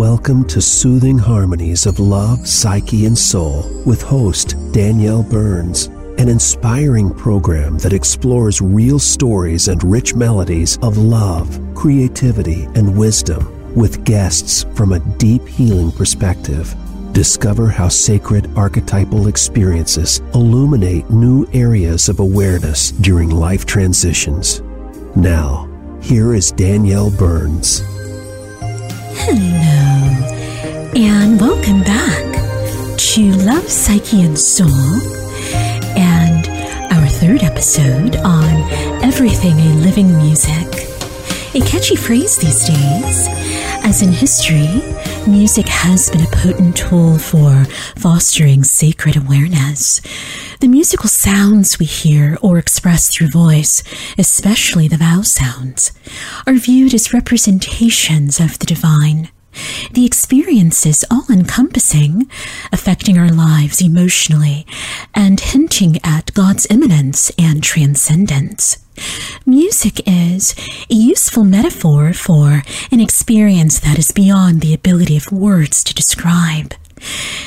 Welcome to Soothing Harmonies of Love, Psyche, and Soul with host Danielle Burns, an inspiring program that explores real stories and rich melodies of love, creativity, and wisdom with guests from a deep healing perspective. Discover how sacred archetypal experiences illuminate new areas of awareness during life transitions. Now, here is Danielle Burns. Hello, and welcome back to Love, Psyche, and Soul, and our third episode on Everything a Living Music. A catchy phrase these days, as in history, music has been a potent tool for fostering sacred awareness. The musical sounds we hear or express through voice, especially the vowel sounds, are viewed as representations of the divine. The experiences all encompassing, affecting our lives emotionally, and hinting at God's immanence and transcendence. Music is a useful metaphor for an experience that is beyond the ability of words to describe.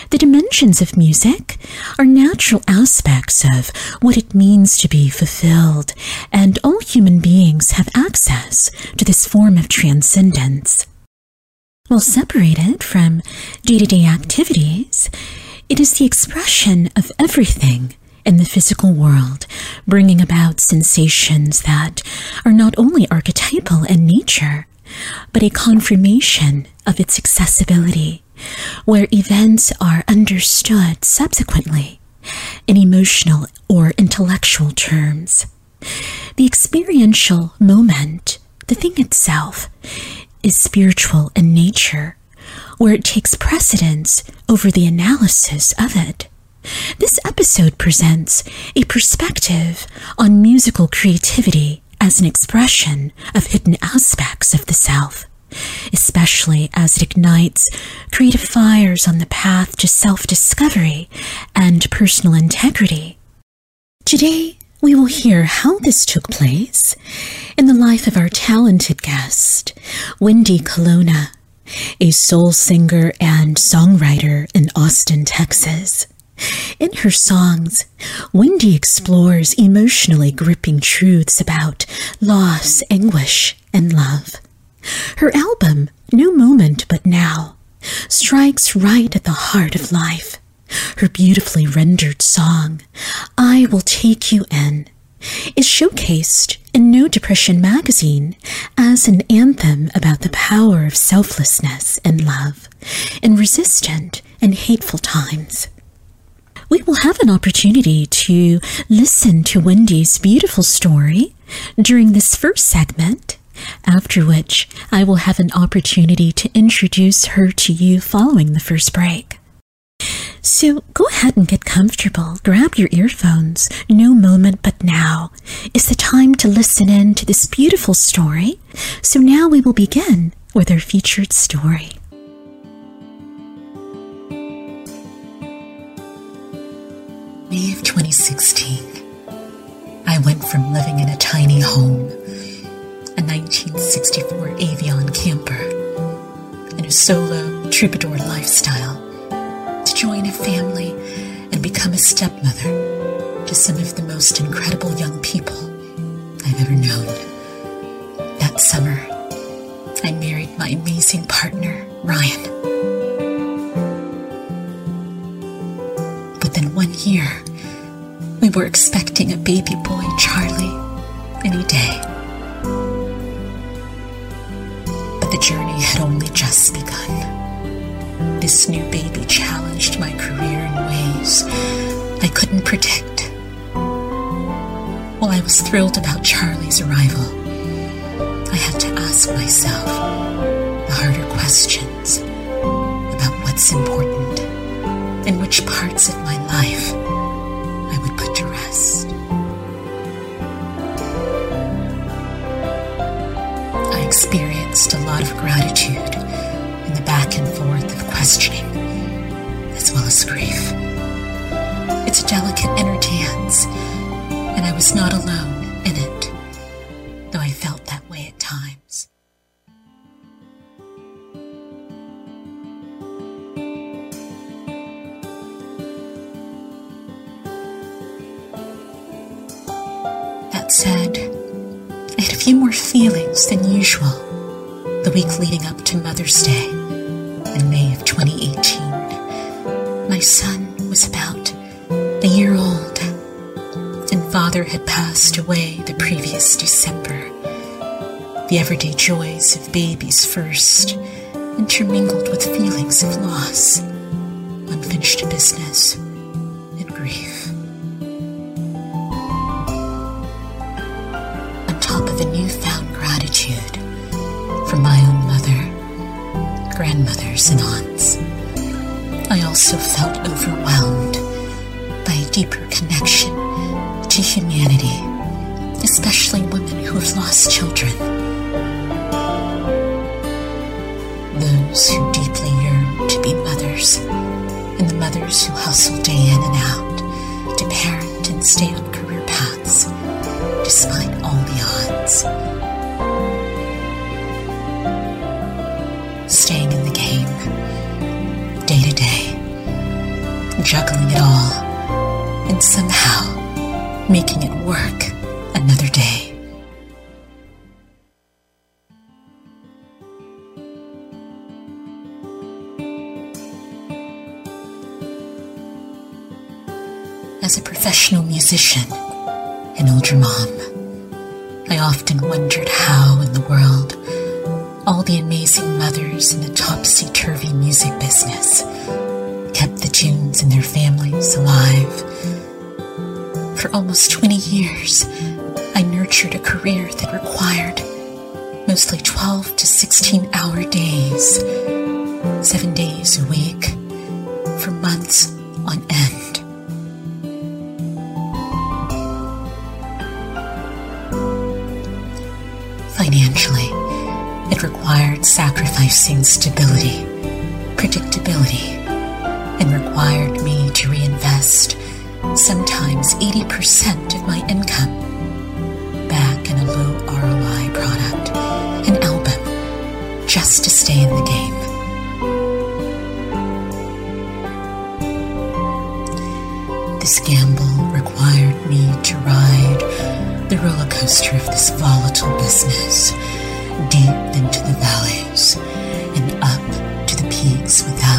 The dimensions of music are natural aspects of what it means to be fulfilled, and all human beings have access to this form of transcendence. While separated from day to day activities, it is the expression of everything in the physical world, bringing about sensations that are not only archetypal in nature, but a confirmation of its accessibility, where events are understood subsequently in emotional or intellectual terms. The experiential moment, the thing itself, is spiritual in nature, where it takes precedence over the analysis of it. This episode presents a perspective on musical creativity as an expression of hidden aspects of the self, especially as it ignites creative fires on the path to self discovery and personal integrity. Today, we will hear how this took place in the life of our talented guest, Wendy Colonna, a soul singer and songwriter in Austin, Texas. In her songs, Wendy explores emotionally gripping truths about loss, anguish, and love. Her album, No Moment But Now, strikes right at the heart of life her beautifully rendered song, I Will Take You In, is showcased in No Depression magazine as an anthem about the power of selflessness and love in resistant and hateful times. We will have an opportunity to listen to Wendy's beautiful story during this first segment, after which I will have an opportunity to introduce her to you following the first break. So go ahead and get comfortable. Grab your earphones. No moment but now is the time to listen in to this beautiful story. So now we will begin with our featured story. May of 2016. I went from living in a tiny home, a 1964 Avion camper, in a solo troubadour lifestyle join a family and become a stepmother to some of the most incredible young people I've ever known. That summer, I married my amazing partner, Ryan. Within one year, we were expecting a baby boy, Charlie, any day. But the journey had only just begun. This new baby challenged my career in ways I couldn't predict. While I was thrilled about Charlie's arrival, I had to ask myself the harder questions about what's important and which parts of my life I would put to rest. I experienced a lot of gratitude in the back and forth questioning, as well as grief. It's a delicate inner dance, and I was not alone in it, though I felt that way at times. That said, I had a few more feelings than usual the week leading up to Mother's Day in May of 2018. My son was about a year old, and father had passed away the previous December. The everyday joys of babies first intermingled with feelings of loss, unfinished business, and aunts, I also felt overwhelmed by a deeper connection to humanity, especially women who have lost children. those who deeply yearn to be mothers, and the mothers who hustle day in and out to parent and stay on career paths despite all the odds. Staying juggling it all, and somehow making it work another day. as a professional musician, an older mom. I often wondered how in the world all the amazing mothers in the topsy turvy music business tunes and their families alive. For almost 20 years, I nurtured a career that required mostly 12 to 16 hour days, seven days a week, for months on end. financially, it required sacrificing stability, predictability, required me to reinvest sometimes 80% of my income back in a low ROI product, an album, just to stay in the game. This gamble required me to ride the roller coaster of this volatile business, deep into the valleys and up to the peaks without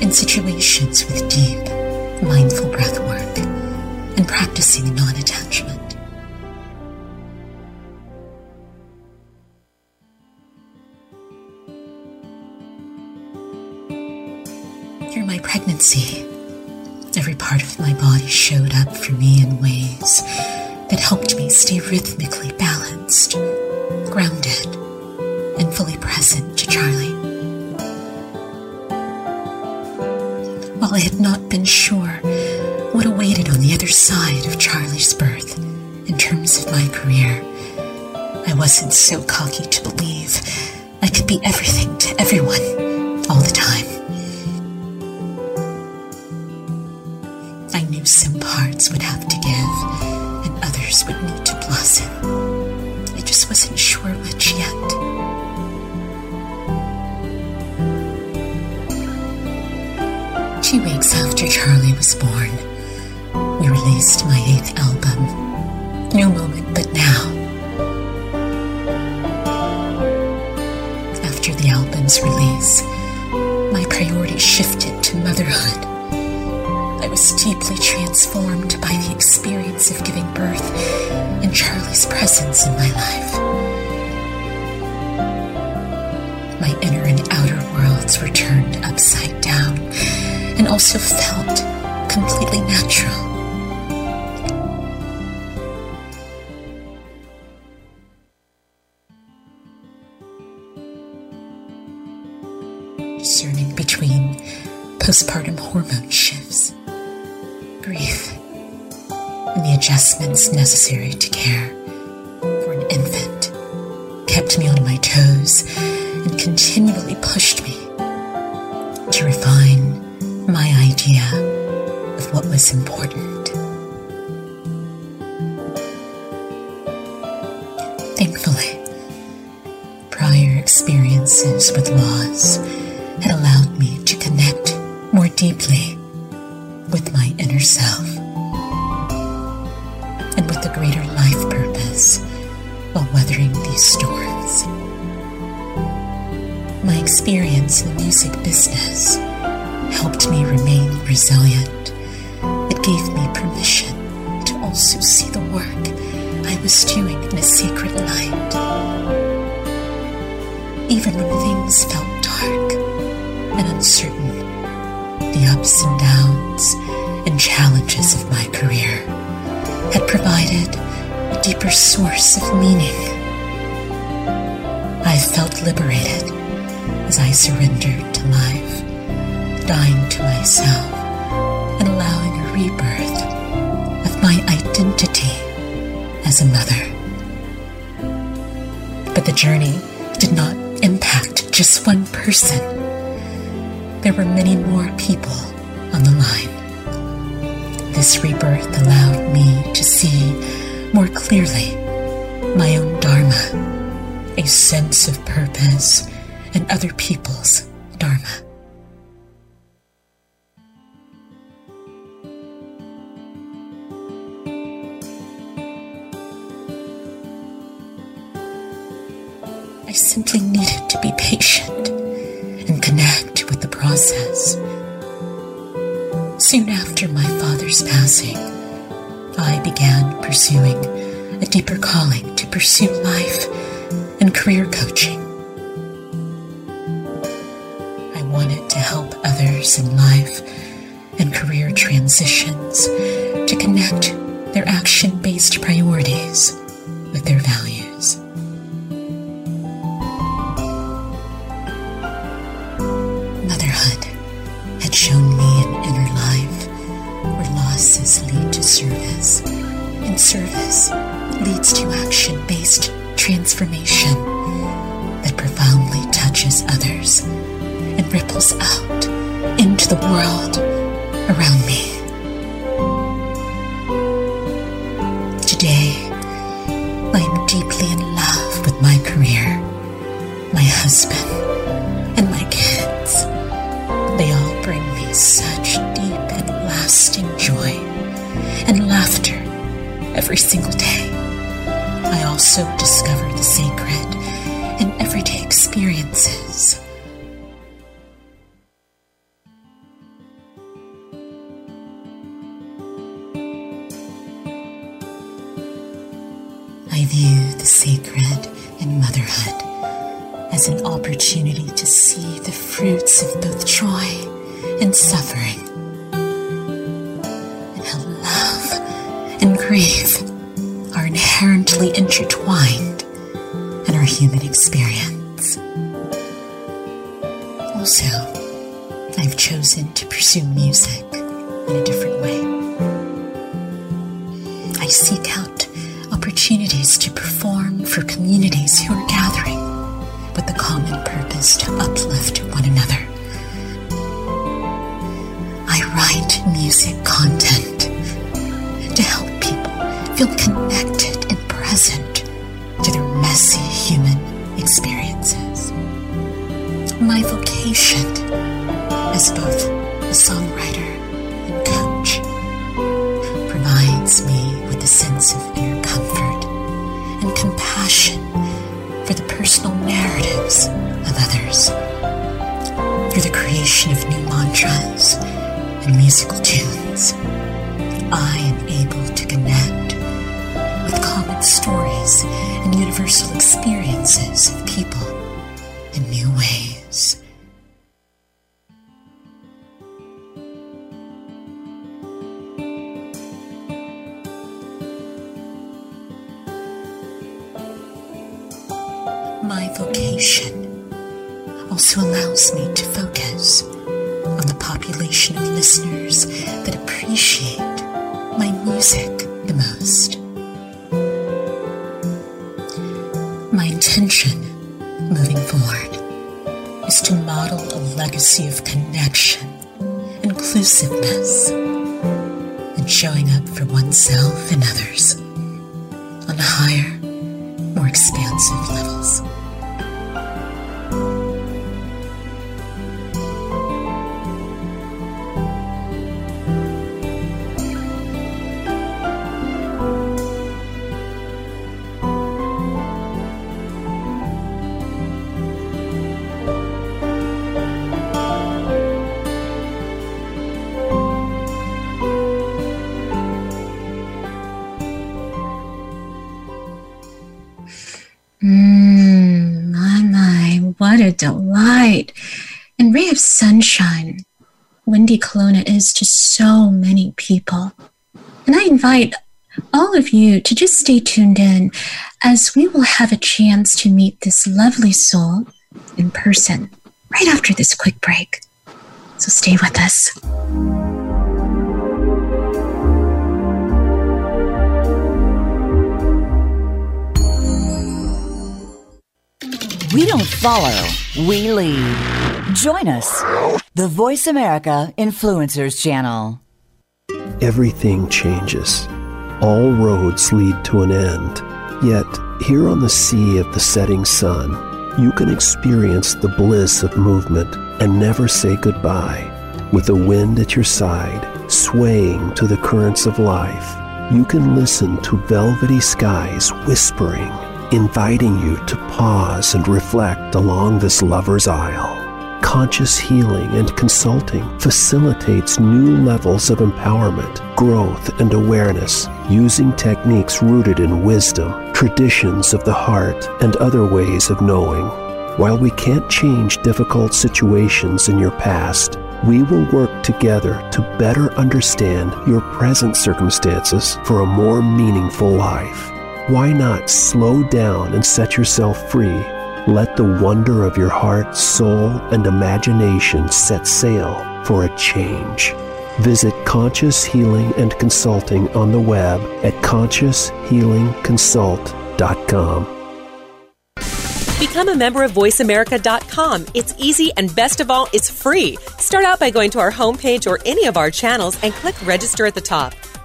in situations with deep, mindful breath work and practicing non attachment. Through my pregnancy, every part of my body showed up for me in ways that helped me stay rhythmically balanced, grounded, and fully present to Charlie. I had not been sure what awaited on the other side of Charlie's birth in terms of my career. I wasn't so cocky to believe I could be everything to everyone all the time. mais with the greater life purpose while weathering these storms. My experience in the music business helped me remain resilient. It gave me permission to also see the work I was doing in a sacred light. Even when things felt dark and uncertain, the ups and downs and challenges of my career had provided a deeper source of meaning. I felt liberated as I surrendered to life dying to myself and allowing a rebirth of my identity as a mother. But the journey did not impact just one person. There were many more people on the line. This rebirth allowed me to see more clearly my own Dharma, a sense of purpose, and other people's Dharma. I simply needed I began pursuing a deeper calling to pursue life and career coaching. I wanted to help others in life and career transitions to connect their action based priorities with their values. Motherhood had shown service, and service leads to action based transformation that profoundly touches others and ripples out into the world around me. Today, I am deeply in love with my career, my husband, every single day. I also discover the sacred feel connected and present to their messy human experiences. My vocation as both a songwriter and coach provides me with a sense of inner comfort and compassion for the personal narratives of others. Through the creation of new mantras and musical tunes, universal experiences of people what a delight and ray of sunshine Wendy Colonna is to so many people. And I invite all of you to just stay tuned in as we will have a chance to meet this lovely soul in person right after this quick break. So stay with us. We don't follow, we lead. Join us, the Voice America Influencers Channel. Everything changes. All roads lead to an end. Yet, here on the sea of the setting sun, you can experience the bliss of movement and never say goodbye. With the wind at your side, swaying to the currents of life, you can listen to velvety skies whispering inviting you to pause and reflect along this lover's aisle. Conscious healing and consulting facilitates new levels of empowerment, growth, and awareness using techniques rooted in wisdom, traditions of the heart, and other ways of knowing. While we can't change difficult situations in your past, we will work together to better understand your present circumstances for a more meaningful life. Why not slow down and set yourself free? Let the wonder of your heart, soul, and imagination set sail for a change. Visit Conscious Healing and Consulting on the web at conscioushealingconsult.com. Become a member of VoiceAmerica.com. It's easy and best of all, it's free. Start out by going to our homepage or any of our channels and click register at the top.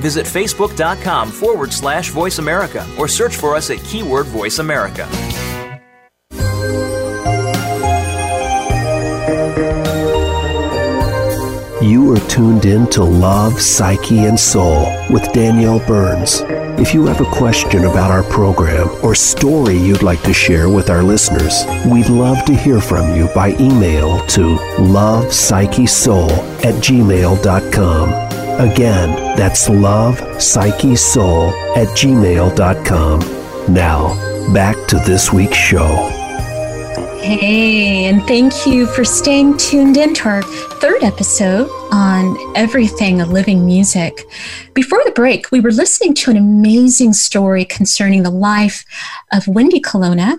Visit facebook.com forward slash voice America or search for us at keyword voice America. You are tuned in to Love, Psyche, and Soul with Danielle Burns. If you have a question about our program or story you'd like to share with our listeners, we'd love to hear from you by email to lovepsychesoul at gmail.com. Again, that's love, psyche, soul at gmail.com. Now, back to this week's show. Hey, and thank you for staying tuned in to our third episode on everything living music. Before the break, we were listening to an amazing story concerning the life of Wendy Colonna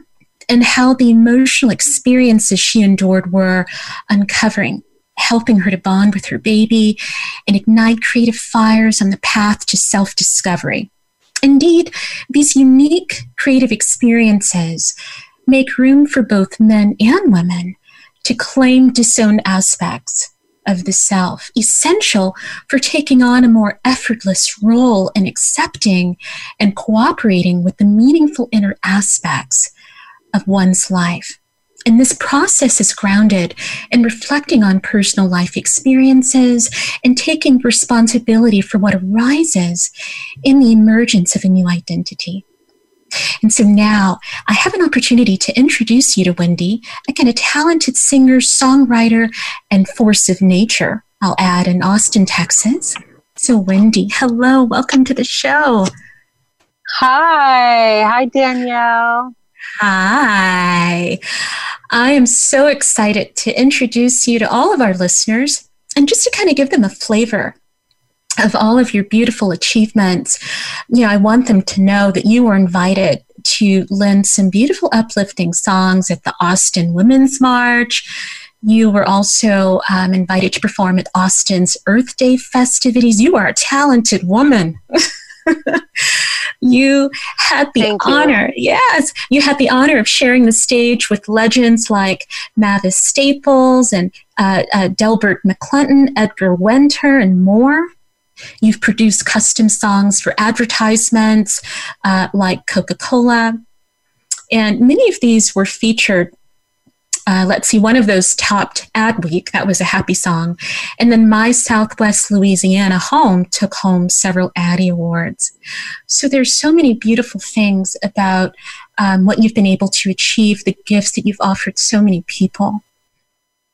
and how the emotional experiences she endured were uncovering, helping her to bond with her baby and ignite creative fires on the path to self discovery. Indeed, these unique creative experiences make room for both men and women to claim disowned aspects of the self, essential for taking on a more effortless role in accepting and cooperating with the meaningful inner aspects of one's life. And this process is grounded in reflecting on personal life experiences and taking responsibility for what arises in the emergence of a new identity. And so now I have an opportunity to introduce you to Wendy, again, a talented singer, songwriter, and force of nature. I'll add in Austin, Texas. So, Wendy, hello, welcome to the show. Hi. Hi, Danielle. Hi. I am so excited to introduce you to all of our listeners and just to kind of give them a flavor of all of your beautiful achievements. You know, I want them to know that you were invited to lend some beautiful, uplifting songs at the Austin Women's March. You were also um, invited to perform at Austin's Earth Day festivities. You are a talented woman. you had the Thank you. honor, yes, you had the honor of sharing the stage with legends like Mavis Staples and uh, uh, Delbert McClinton, Edgar Winter, and more. You've produced custom songs for advertisements uh, like Coca Cola. And many of these were featured. Uh, let's see, one of those topped Adweek. That was a happy song. And then My Southwest Louisiana Home took home several ADDY Awards. So there's so many beautiful things about um, what you've been able to achieve, the gifts that you've offered so many people.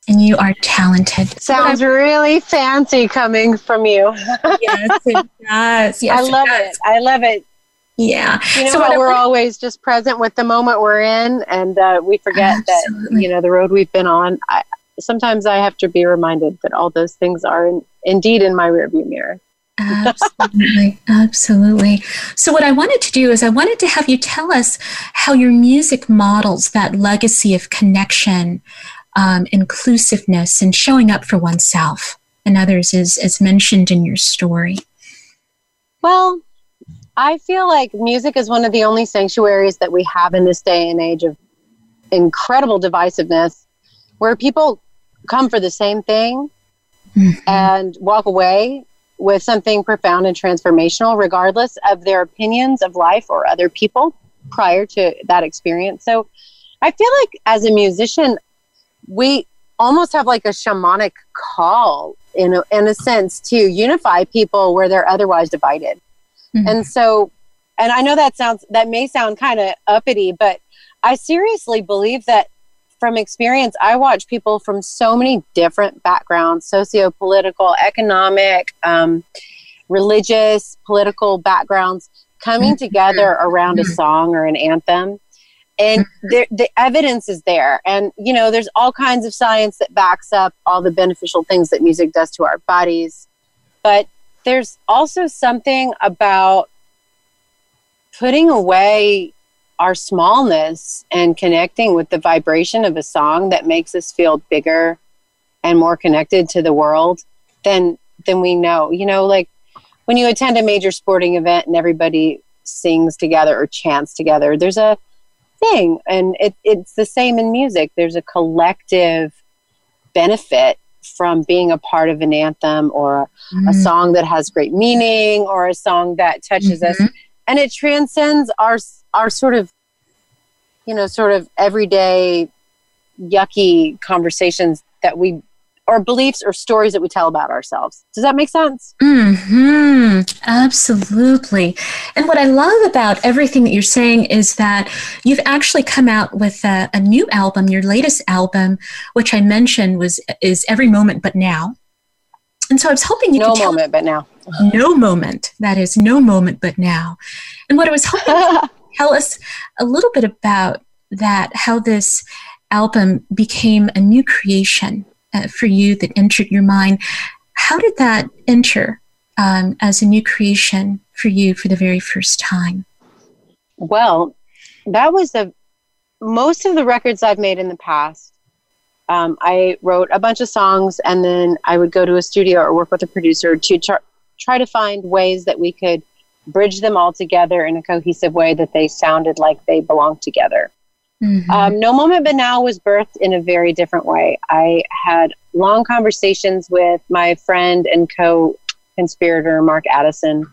And you are talented. Sounds really fancy coming from you. yes, it does. Yes, I love does. it. I love it. Yeah. You know So what we're always just present with the moment we're in, and uh, we forget that you know the road we've been on. I, sometimes I have to be reminded that all those things are in, indeed in my rearview mirror. Absolutely, absolutely. So, what I wanted to do is, I wanted to have you tell us how your music models that legacy of connection, um, inclusiveness, and showing up for oneself and others, as, as mentioned in your story. Well, I feel like music is one of the only sanctuaries that we have in this day and age of incredible divisiveness where people come for the same thing Mhm. and walk away with something profound and transformational, regardless of their opinions of life or other people prior to that experience. So I feel like as a musician, we almost have like a shamanic call in a, in a sense to unify people where they're otherwise divided. Mhm. And so, and I know that sounds, that may sound kind of uppity, but I seriously believe that from experience, I watch people from so many different backgrounds socio political, economic, um, religious, political backgrounds coming together around a song or an anthem. And there, the evidence is there. And, you know, there's all kinds of science that backs up all the beneficial things that music does to our bodies. But there's also something about putting away our smallness and connecting with the vibration of a song that makes us feel bigger and more connected to the world than than we know. You know, like when you attend a major sporting event and everybody sings together or chants together, there's a thing, and it, it's the same in music. There's a collective benefit from being a part of an anthem or a, Mm-hmm. a song that has great meaning or a song that touches us Mhm. and it transcends our our sort of you know sort of everyday yucky conversations that we or beliefs or stories that we tell about ourselves does that make sense Hmm. Absolutely. And what I love about everything that you're saying is that you've actually come out with a, a new album. Your latest album, which I mentioned, was is Every Moment But Now. And so I was hoping you no could tell moment but now no moment. That is no moment but now. And what I was hoping you tell us a little bit about that, how this album became a new creation uh, for you that entered your mind. How did that enter um, as a new creation for you for the very first time? Well, that was the most of the records I've made in the past. Um, I wrote a bunch of songs and then I would go to a studio or work with a producer to tr- try to find ways that we could bridge them all together in a cohesive way that they sounded like they belonged together. Mhm. Um, no Moment But Now was birthed in a very different way. I had long conversations with my friend and co conspirator, Mark Addison,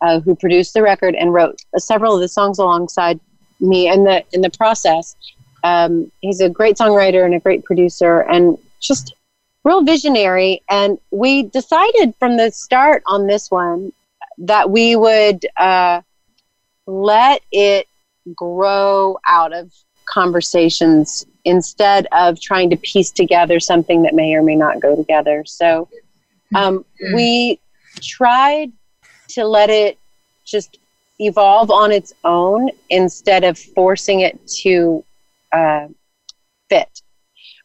uh, who produced the record and wrote several of the songs alongside me in the, in the process. Um, he's a great songwriter and a great producer and just real visionary. And we decided from the start on this one that we would uh, let it grow out of conversations instead of trying to piece together something that may or may not go together. So um, we tried to let it just evolve on its own instead of forcing it to uh, fit,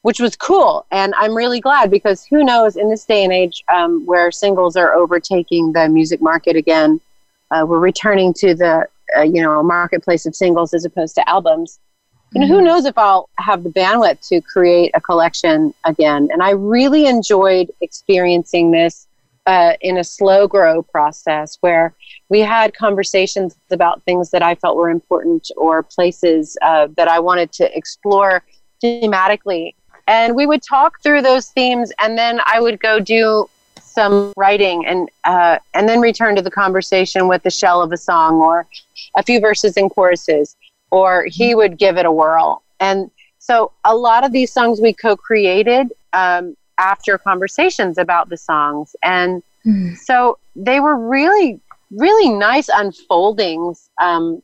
which was cool. And I'm really glad because who knows in this day and age um, where singles are overtaking the music market again, uh, we're returning to the uh, you know a marketplace of singles as opposed to albums you know who knows if i'll have the bandwidth to create a collection again and i really enjoyed experiencing this uh, in a slow grow process where we had conversations about things that I felt were important or places uh, that I wanted to explore thematically. And we would talk through those themes, and then I would go do some writing and uh, and then return to the conversation with the shell of a song or a few verses and choruses, or he would give it a whirl. And so a lot of these songs we co-created um, after conversations about the songs. And mm. so they were really, really nice unfoldings. Um,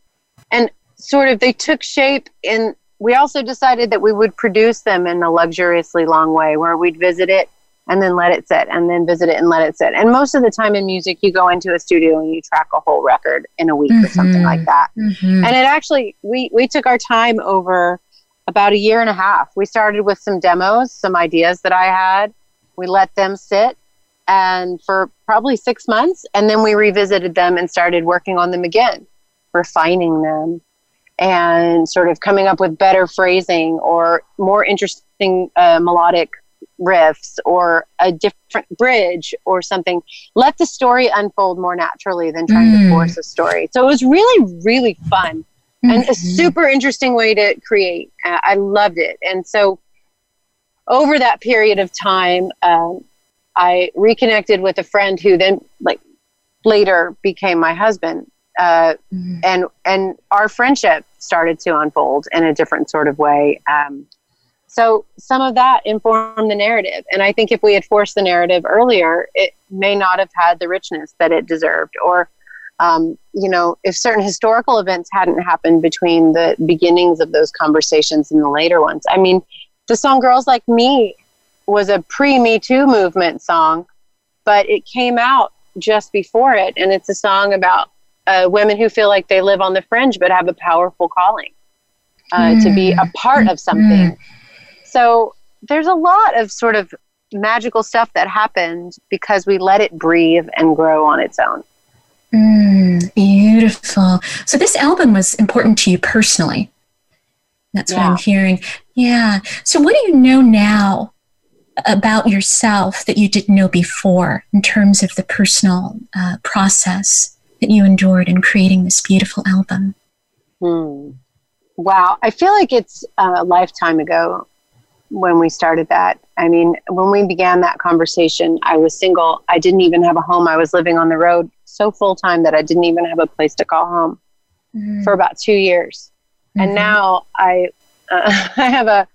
and sort of they took shape in, we also decided that we would produce them in a luxuriously long way where we'd visit it and then let it sit and then visit it and let it sit. And most of the time in music, you go into a studio and you track a whole record in a week mm-hmm. or something like mm-hmm. that. Mm-hmm. And it actually, we, we took our time over about a year and a half. We started with some demos, some ideas that I had. We let them sit and for probably 6 months and then we revisited them and started working on them again, refining them and sort of coming up with better phrasing or more interesting uh, melodic riffs or a different bridge or something. Let the story unfold more naturally than trying mm. to force a story. So it was really, really fun and a mm-hmm. super interesting way to create. Uh, I loved it. And so over that period of time, um, I reconnected with a friend who then, like, later became my husband. Uh, mm-hmm. and and our friendship started to unfold in a different sort of way. Um, so some of that informed the narrative, and I think if we had forced the narrative earlier, it may not have had the richness that it deserved, or um, you know, if certain historical events hadn't happened between the beginnings of those conversations and the later ones. I mean, the song Girls Like Me was a pre Me Too movement song, but it came out just before it. And it's a song about uh, women who feel like they live on the fringe but have a powerful calling uh, mm. to be a hmm. part of something. Mm. So there's a lot of sort of magical stuff that happened because we let it breathe and grow on its own. Mm, beautiful. So this album was important to you personally. That's yeah. what I'm hearing. Yeah. So what do you know now about yourself that you didn't know before in terms of the personal uh, process that you endured in creating this beautiful album? Hmm. Wow. I feel like it's a lifetime ago when we started that. I mean, when we began that conversation, I was single. I didn't even have a home. I was living on the road so full time that I didn't even have a place to call home mm-hmm. for about two years. Mm-hmm. And now I, uh, I have a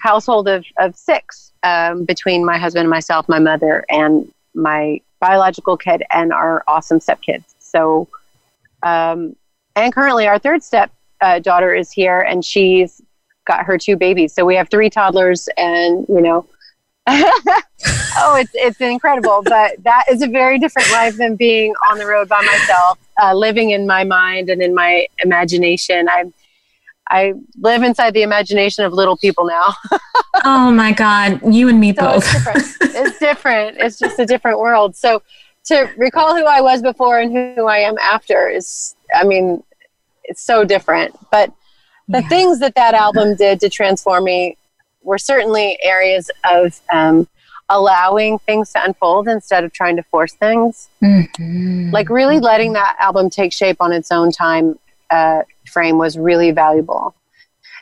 household of, of six um, between my husband and myself, my mother, and my biological kid, and our awesome stepkids. So, um, and currently our third step uh, daughter is here, and she's got her two babies. So we have three toddlers, and you know, oh, it's it's incredible. But that is a very different life than being on the road by myself, uh, living in my mind and in my imagination. I I live inside the imagination of little people now. oh my God, you and me so both. it's different. It's different. It's just a different world. So to recall who I was before and who I am after is, I mean, it's so different. But the yeah. things that that album did to transform me were certainly areas of um, allowing things to unfold instead of trying to force things. Mm-hmm. Like really letting that album take shape on its own time uh, frame was really valuable.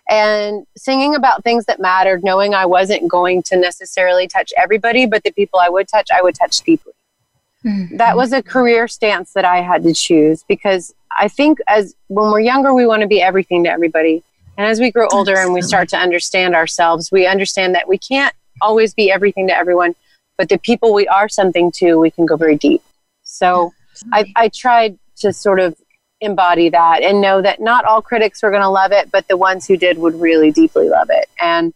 And singing about things that mattered, knowing I wasn't going to necessarily touch everybody, but the people I would touch, I would touch deeply. Mm-hmm. That was a career stance that I had to choose because I think as when we're younger, we want to be everything to everybody. And as we grow older and we start to understand ourselves, we understand that we can't always be everything to everyone, but the people we are something to, we can go very deep. So I, I tried to sort of embody that and know that not all critics were going to love it, but the ones who did would really deeply love it. And,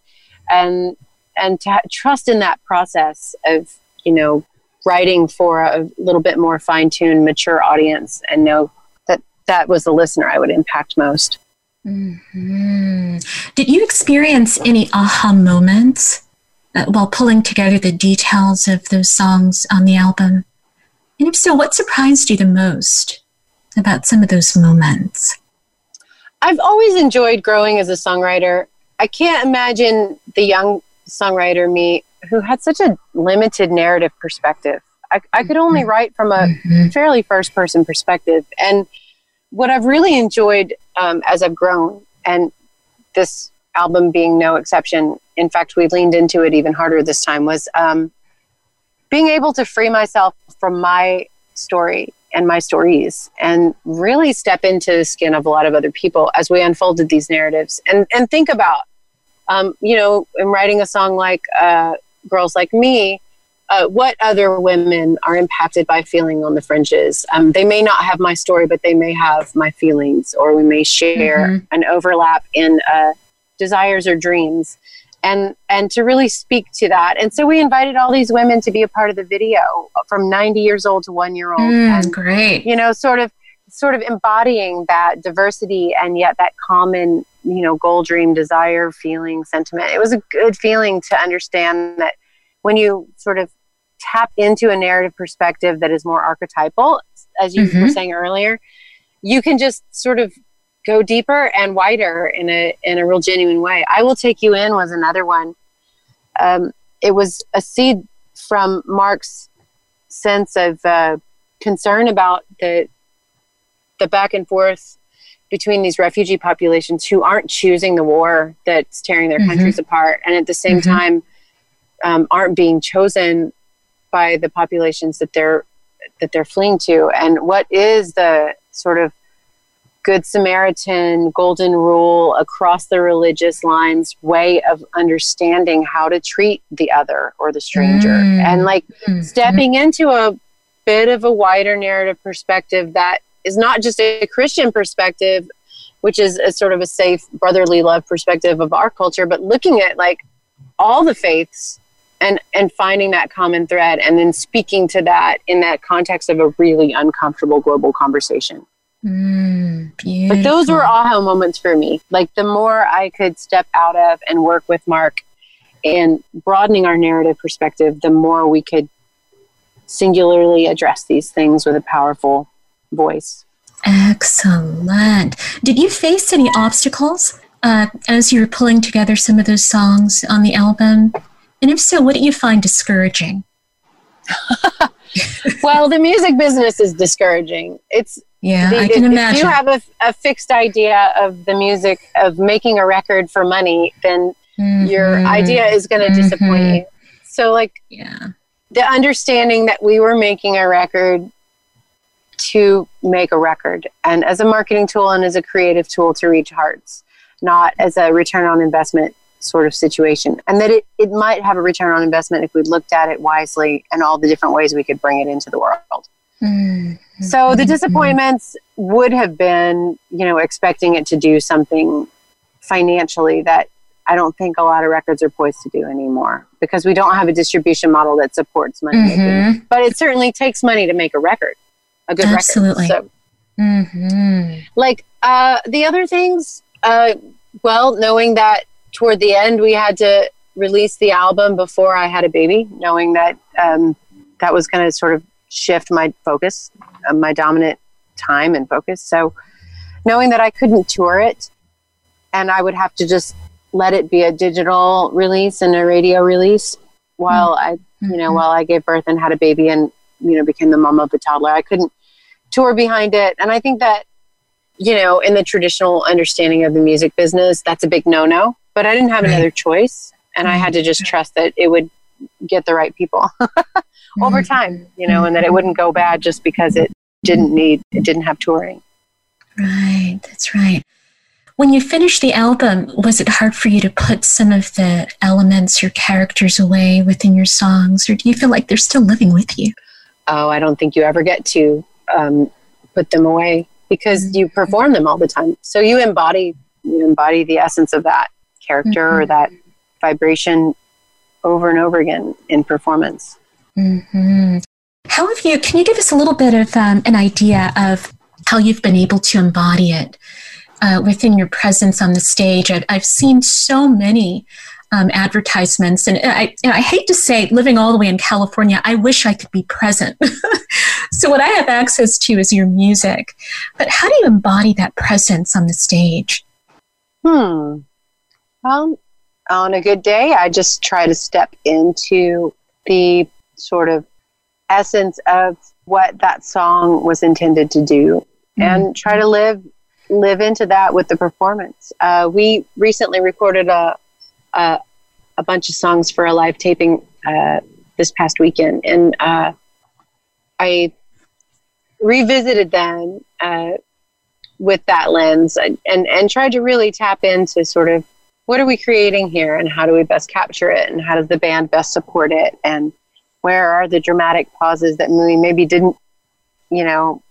and, and to trust in that process of, you know, writing for a little bit more fine tuned, mature audience and know that that was the listener I would impact most. Mm-hmm. Did you experience any aha moments uh, while pulling together the details of those songs on the album? And if so, what surprised you the most about some of those moments? I've always enjoyed growing as a songwriter. I can't imagine the young songwriter me who had such a limited narrative perspective. I, I could only mm-hmm. write from a mm-hmm. fairly first person perspective. And what I've really enjoyed um, as I've grown, and this album being no exception, in fact, we leaned into it even harder this time, was um, being able to free myself from my story and my stories and really step into the skin of a lot of other people as we unfolded these narratives and, and think about, um, you know, in writing a song like uh, Girls Like Me, uh, what other women are impacted by feeling on the fringes. Um, they may not have my story, but they may have my feelings, or we may share mm-hmm. an overlap in uh, desires or dreams and and to really speak to that and so we invited all these women to be a part of the video from 90 years old to one year old mm, and great you know sort of sort of embodying that diversity and yet that common you know goal dream desire feeling sentiment it was a good feeling to understand that when you sort of tap into a narrative perspective that is more archetypal as you mm-hmm. were saying earlier you can just sort of go deeper and wider in a in a real genuine way. I will take you in was another one. Um, it was a seed from Mark's sense of uh, concern about the the back and forth between these refugee populations who aren't choosing the war that's tearing their mm-hmm. countries apart, and at the same mm-hmm. time um, aren't being chosen by the populations that they're that they're fleeing to. And what is the sort of Good Samaritan, Golden Rule, across the religious lines way of understanding how to treat the other or the stranger. Mm. And like mm. stepping into a bit of a wider narrative perspective that is not just a Christian perspective, which is a sort of a safe brotherly love perspective of our culture, but looking at like all the faiths and and finding that common thread and then speaking to that in that context of a really uncomfortable global conversation. Mm, but those were aha moments for me. Like the more I could step out of and work with Mark and broadening our narrative perspective, the more we could singularly address these things with a powerful voice. Excellent. Did you face any obstacles uh, as you were pulling together some of those songs on the album? And if so, what do you find discouraging? well, the music business is discouraging. It's yeah, the, I can if, imagine. If you have a, a, fixed idea of the music of making a record for money, then mm-hmm. your idea is going to mm-hmm. disappoint you. So, like, yeah, the understanding that we were making a record to make a record, and as a marketing tool and as a creative tool to reach hearts, not as a return on investment sort of situation and that it, it might have a return on investment if we looked at it wisely and all the different ways we could bring it into the world mm-hmm. so the disappointments would have been you know expecting it to do something financially that i don't think a lot of records are poised to do anymore because we don't have a distribution model that supports money mm-hmm. but it certainly takes money to make a record a good Absolutely. record so, mm-hmm. like uh, the other things uh, well knowing that toward the end, we had to release the album before I had a baby, knowing that um, that was going to sort of shift my focus, uh, my dominant time and focus. So, knowing that I couldn't tour it and I would have to just let it be a digital release and a radio release while mm-hmm. I, you know, mm-hmm. while I gave birth and had a baby and, you know, became the mom of a toddler, I couldn't tour behind it. And I think that, you know, in the traditional understanding of the music business, that's a big no no but I didn't have right. another choice. And I had to just trust that it would get the right people over mm-hmm. time, you know, and that it wouldn't go bad just because it didn't need, it didn't have touring. Right, that's right. When you finished the album, was it hard for you to put some of the elements or characters away within your songs, or do you feel like they're still living with you? Oh, I don't think you ever get to um, put them away because you perform them all the time. So you embody you embody the essence of that character mm-hmm. or that vibration over and over again in performance. Mm-hmm. How have you? Can you give us a little bit of um, an idea of how you've been able to embody it uh, within your presence on the stage? I've, I've seen so many um, advertisements. And I, and I hate to say, living all the way in California, I wish I could be present. so, what I have access to is your music. But how do you embody that presence on the stage? Hmm. Well, on a good day, I just try to step into the sort of essence of what that song was intended to do mm-hmm. and try to live live into that with the performance. Uh, we recently recorded a, a, a bunch of songs for a live taping uh, this past weekend, and uh, I revisited them uh, with that lens and, and and tried to really tap into sort of what are we creating here and how do we best capture it and how does the band best support it and where are the dramatic pauses that we maybe didn't you know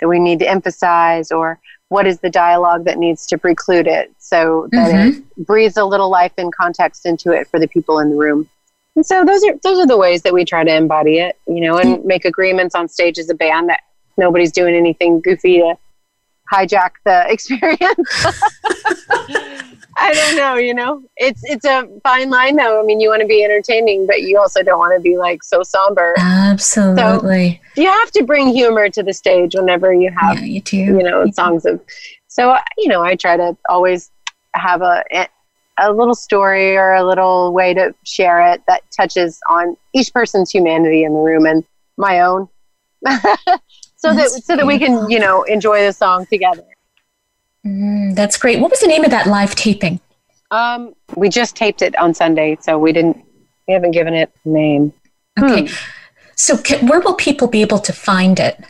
that we need to emphasize or what is the dialogue that needs to preclude it? So that mm-hmm. it breathes a little life and context into it for the people in the room. And so those are those are the ways that we try to embody it you know and make agreements on stage as a band that nobody's doing anything goofy to hijack the experience I don't know, you know. It's it's a fine line though. I mean, you want to be entertaining, but you also don't want to be like so somber. Absolutely. So you have to bring humor to the stage whenever you have yeah, you, do. you know, you songs do. of So, you know, I try to always have a a little story or a little way to share it that touches on each person's humanity in the room and my own. so That's that so that we can, you know, enjoy the song together. Mm, that's great. What was the name of that live taping? Um, we just taped it on Sunday, so we didn't. We haven't given it a name. Okay. Hmm. So, can, where will people be able to find it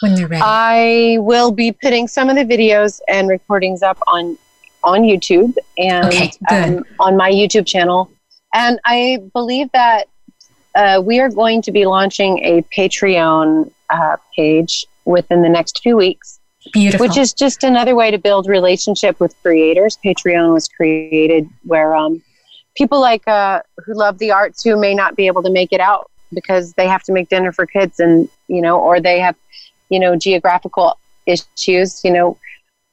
when they're ready? I will be putting some of the videos and recordings up on on YouTube and okay, um, on my YouTube channel. And I believe that uh, we are going to be launching a Patreon uh, page within the next few weeks. Beautiful. Which is just another way to build relationship with creators. Patreon was created where um, people like uh, who love the arts who may not be able to make it out because they have to make dinner for kids and you know or they have you know geographical issues you know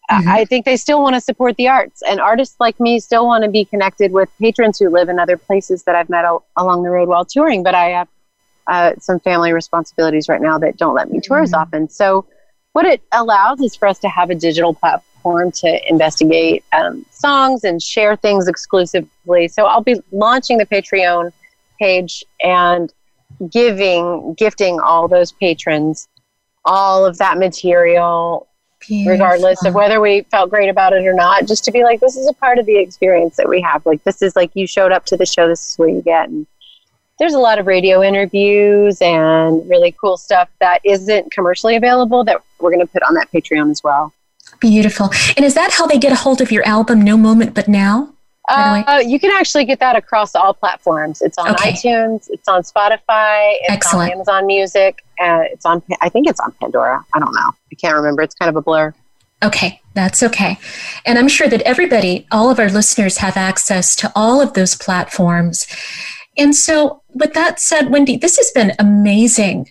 mm-hmm. I think they still want to support the arts, and artists like me still want to be connected with patrons who live in other places that I've met al- along the road while touring. But I have uh, some family responsibilities right now that don't let me tour mm-hmm. as often. So what it allows is for us to have a digital platform to investigate um, songs and share things exclusively. So I'll be launching the Patreon page and giving, gifting all those patrons all of that material, Beautiful. regardless of whether we felt great about it or not, just to be like, this is a part of the experience that we have. Like, this is like you showed up to the show, this is what you get. And there's a lot of radio interviews and really cool stuff that isn't commercially available that we're going to put on that Patreon as well. Beautiful. And is that how they get a hold of your album, No Moment But Now? Uh, you can actually get that across all platforms. It's on okay. iTunes, it's on Spotify, it's Excellent. on Amazon Music, uh, it's on. I think it's on Pandora. I don't know. I can't remember. It's kind of a blur. Okay, that's okay. And I'm sure that everybody, all of our listeners, have access to all of those platforms. And so, with that said, Wendy, this has been amazing.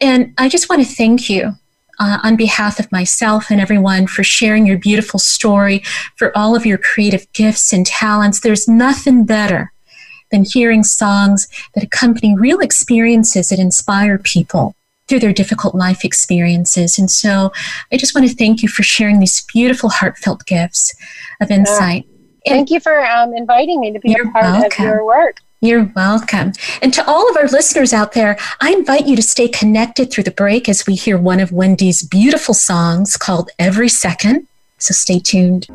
And I just want to thank you uh, on behalf of myself and everyone for sharing your beautiful story, for all of your creative gifts and talents. There's nothing better than hearing songs that accompany real experiences that inspire people through their difficult life experiences. And so I just want to thank you for sharing these beautiful, heartfelt gifts of insight. Yeah. Thank you for um, inviting me to be a part welcome. of your work. You're welcome. And to all of our listeners out there, I invite you to stay connected through the break as we hear one of Wendy's beautiful songs called Every Second. So stay tuned.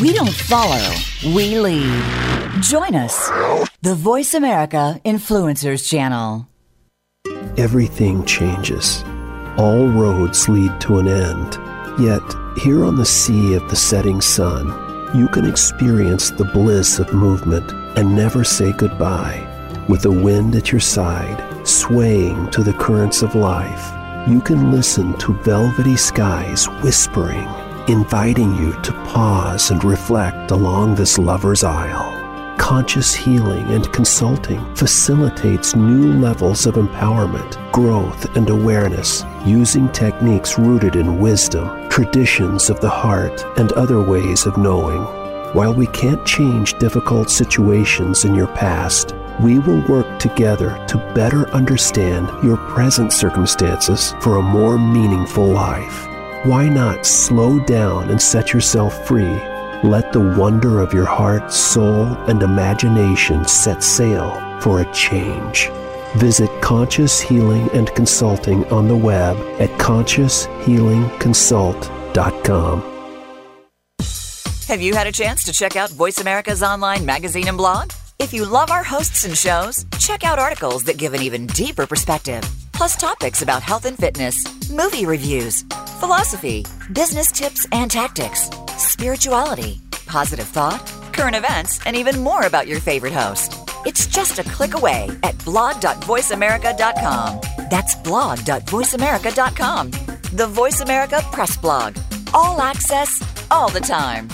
We don't follow, we lead. Join us, the Voice America Influencers Channel. Everything changes. All roads lead to an end. Yet, here on the sea of the setting sun, you can experience the bliss of movement and never say goodbye. With the wind at your side, swaying to the currents of life, you can listen to velvety skies whispering, inviting you to pause and reflect along this lover's isle. Conscious Healing and Consulting facilitates new levels of empowerment, growth, and awareness using techniques rooted in wisdom, traditions of the heart, and other ways of knowing. While we can't change difficult situations in your past, we will work together to better understand your present circumstances for a more meaningful life. Why not slow down and set yourself free? Let the wonder of your heart, soul, and imagination set sail for a change. Visit Conscious Healing and Consulting on the web at conscioushealingconsult.com. Have you had a chance to check out Voice America's online magazine and blog? If you love our hosts and shows, check out articles that give an even deeper perspective, plus topics about health and fitness, movie reviews, philosophy, business tips and tactics, spirituality, positive thought, current events, and even more about your favorite host. It's just a click away at blog.voiceamerica.com. That's blog.voiceamerica.com. The Voice America Press Blog. All access, all the time.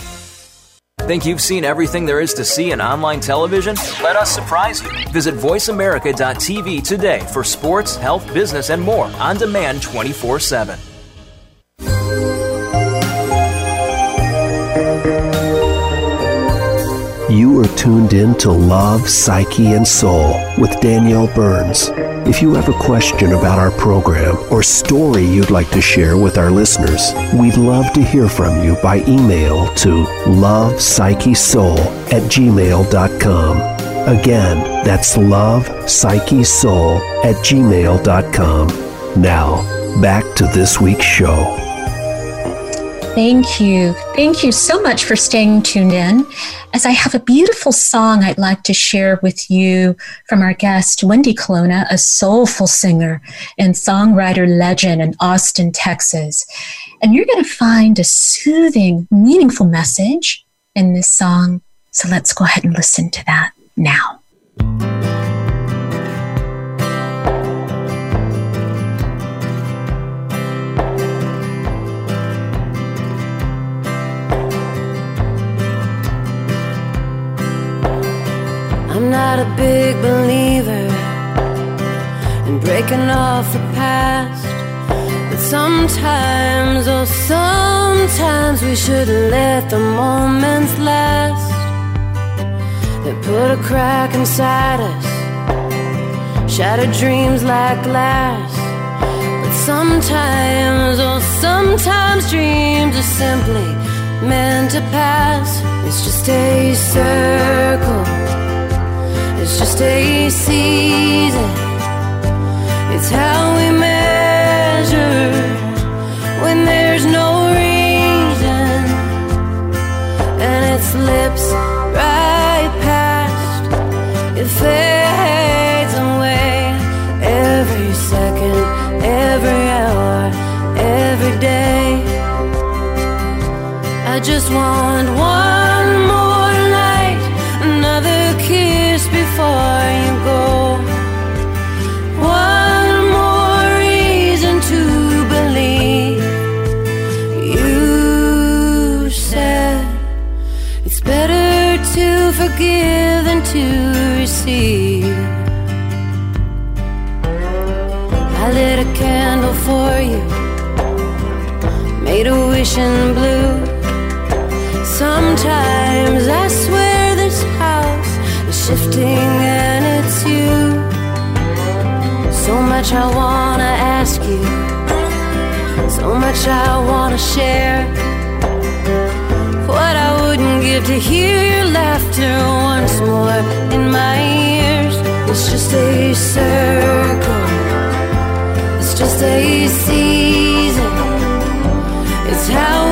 Think you've seen everything there is to see in online television? Let us surprise you. Visit VoiceAmerica.tv today for sports, health, business, and more on demand 24 7. You are tuned in to Love, Psyche, and Soul with Danielle Burns. If you have a question about our program or story you'd like to share with our listeners, we'd love to hear from you by email to lovepsychesoul at gmail.com. Again, that's lovepsychesoul at gmail.com. Now, back to this week's show. Thank you. Thank you so much for staying tuned in. As I have a beautiful song I'd like to share with you from our guest, Wendy Colonna, a soulful singer and songwriter legend in Austin, Texas. And you're going to find a soothing, meaningful message in this song. So let's go ahead and listen to that now. Not a big believer in breaking off the past. But sometimes, oh, sometimes we should let the moments last. That put a crack inside us, shattered dreams like glass. But sometimes, oh, sometimes dreams are simply meant to pass. It's just a circle. It's just a season. It's how we measure when there's no reason. And it slips right past. It fades away every second, every hour, every day. I just want I lit a candle for you, made a wish in blue. Sometimes I swear this house is shifting and it's you. So much I wanna ask you, so much I wanna share. What I wouldn't give to hear your laughter once more in my ears. It's just a circle, just a season, it's how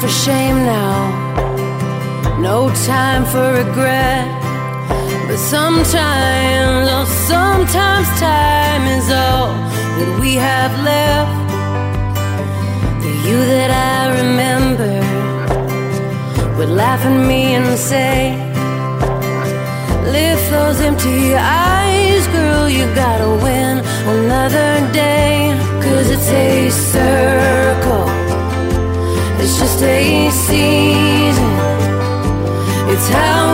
for shame now, no time for regret. But sometimes, oh, sometimes time is all that we have left. The you that I remember would laugh at me and say, Lift those empty eyes, girl, you gotta win another day. Cause it's a circle, just a season. It's how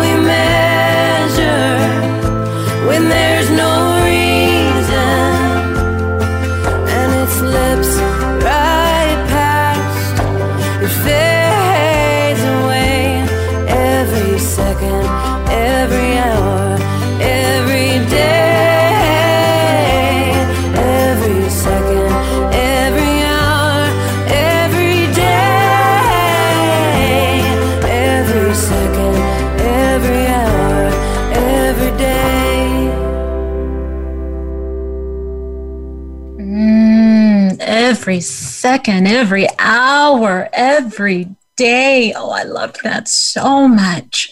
second, every hour, every day. Oh, I loved that so much.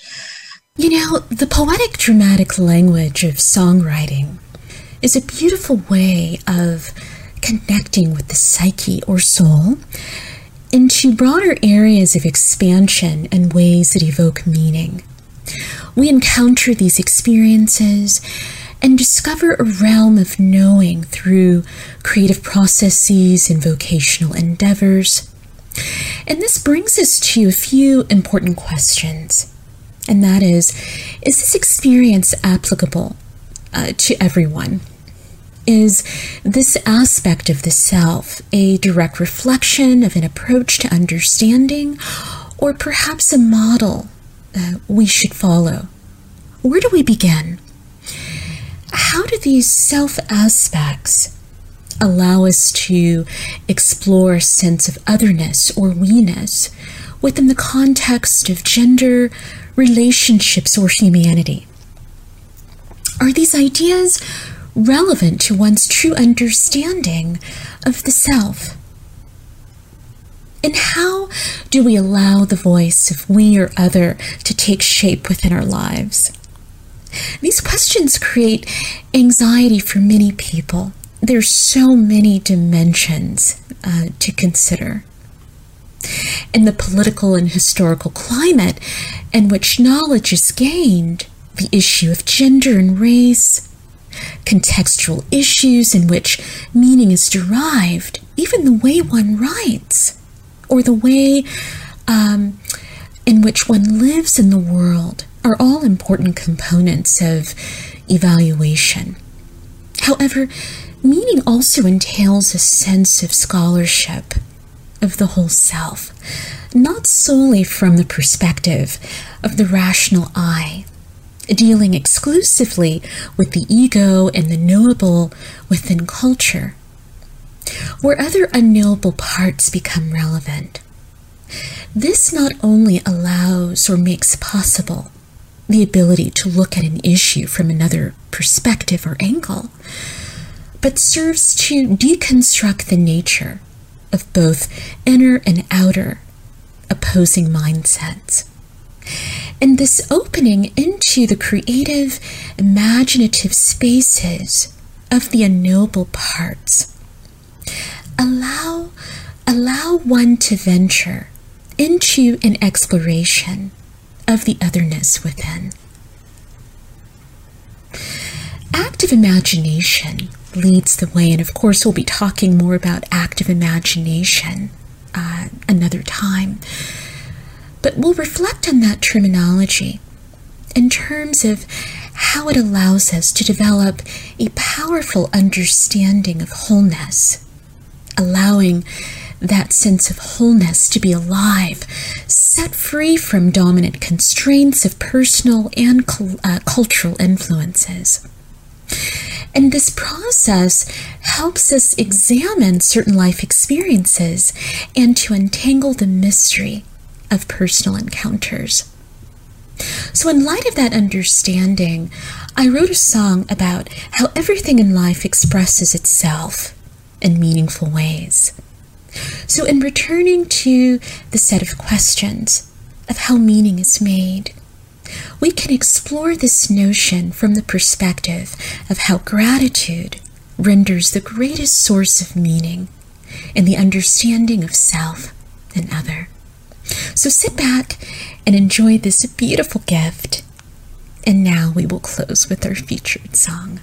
You know, the poetic dramatic language of songwriting is a beautiful way of connecting with the psyche or soul into broader areas of expansion and ways that evoke meaning. We encounter these experiences and discover a realm of knowing through creative processes and vocational endeavors. And this brings us to a few important questions. And that is Is this experience applicable uh, to everyone? Is this aspect of the self a direct reflection of an approach to understanding, or perhaps a model uh, we should follow? Where do we begin? How do these self aspects allow us to explore a sense of otherness or we-ness within the context of gender, relationships, or humanity? Are these ideas relevant to one's true understanding of the self? And how do we allow the voice of we or other to take shape within our lives? These questions create anxiety for many people. There's so many dimensions uh, to consider. In the political and historical climate in which knowledge is gained, the issue of gender and race, contextual issues in which meaning is derived, even the way one writes, or the way um, in which one lives in the world are all important components of evaluation. However, meaning also entails a sense of scholarship of the whole self, not solely from the perspective of the rational I, dealing exclusively with the ego and the knowable within culture, where other unknowable parts become relevant. This not only allows or makes possible the ability to look at an issue from another perspective or angle, but serves to deconstruct the nature of both inner and outer opposing mindsets. And this opening into the creative, imaginative spaces of the unknowable parts allow allow one to venture into an exploration of the otherness within. Active imagination leads the way, and of course, we'll be talking more about active imagination uh, another time. But we'll reflect on that terminology in terms of how it allows us to develop a powerful understanding of wholeness, allowing that sense of wholeness to be alive, set free from dominant constraints of personal and uh, cultural influences. And this process helps us examine certain life experiences and to untangle the mystery of personal encounters. So, in light of that understanding, I wrote a song about how everything in life expresses itself in meaningful ways. So, in returning to the set of questions of how meaning is made, we can explore this notion from the perspective of how gratitude renders the greatest source of meaning in the understanding of self and other. So sit back and enjoy this beautiful gift. And now we will close with our featured song.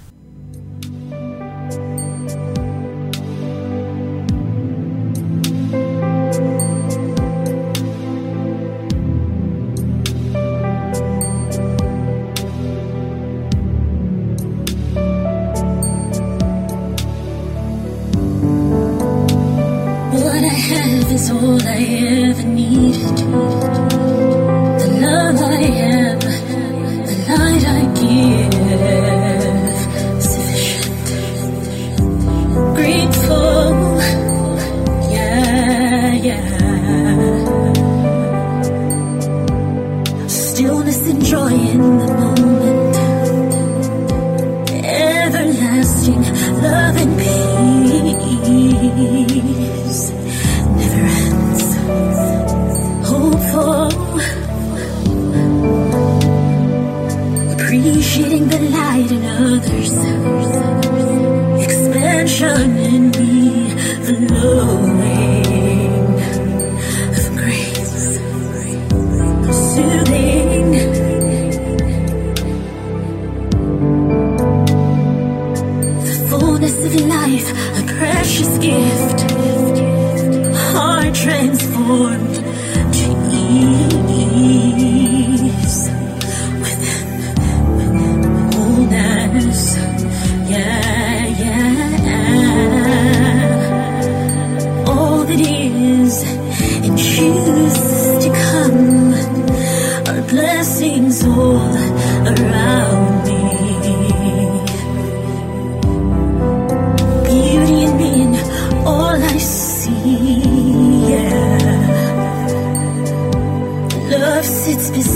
Love sits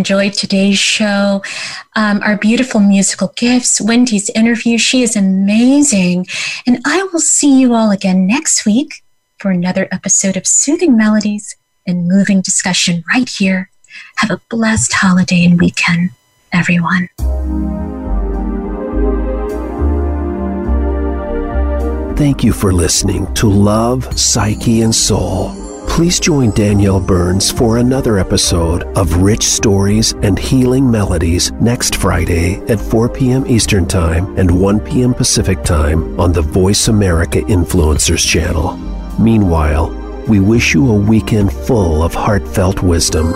enjoyed today's show. Um, our beautiful musical gifts, Wendy's interview. She is amazing. And I will see you all again next week for another episode of Soothing Melodies and Moving Discussion right here. Have a blessed holiday and weekend, everyone. Thank you for listening to Love, Psyche, and Soul. Please join Danielle Burns for another episode of Rich Stories and Healing Melodies next Friday at 4 p.m. Eastern Time and 1 p.m. Pacific Time on the Voice America Influencers channel. Meanwhile, we wish you a weekend full of heartfelt wisdom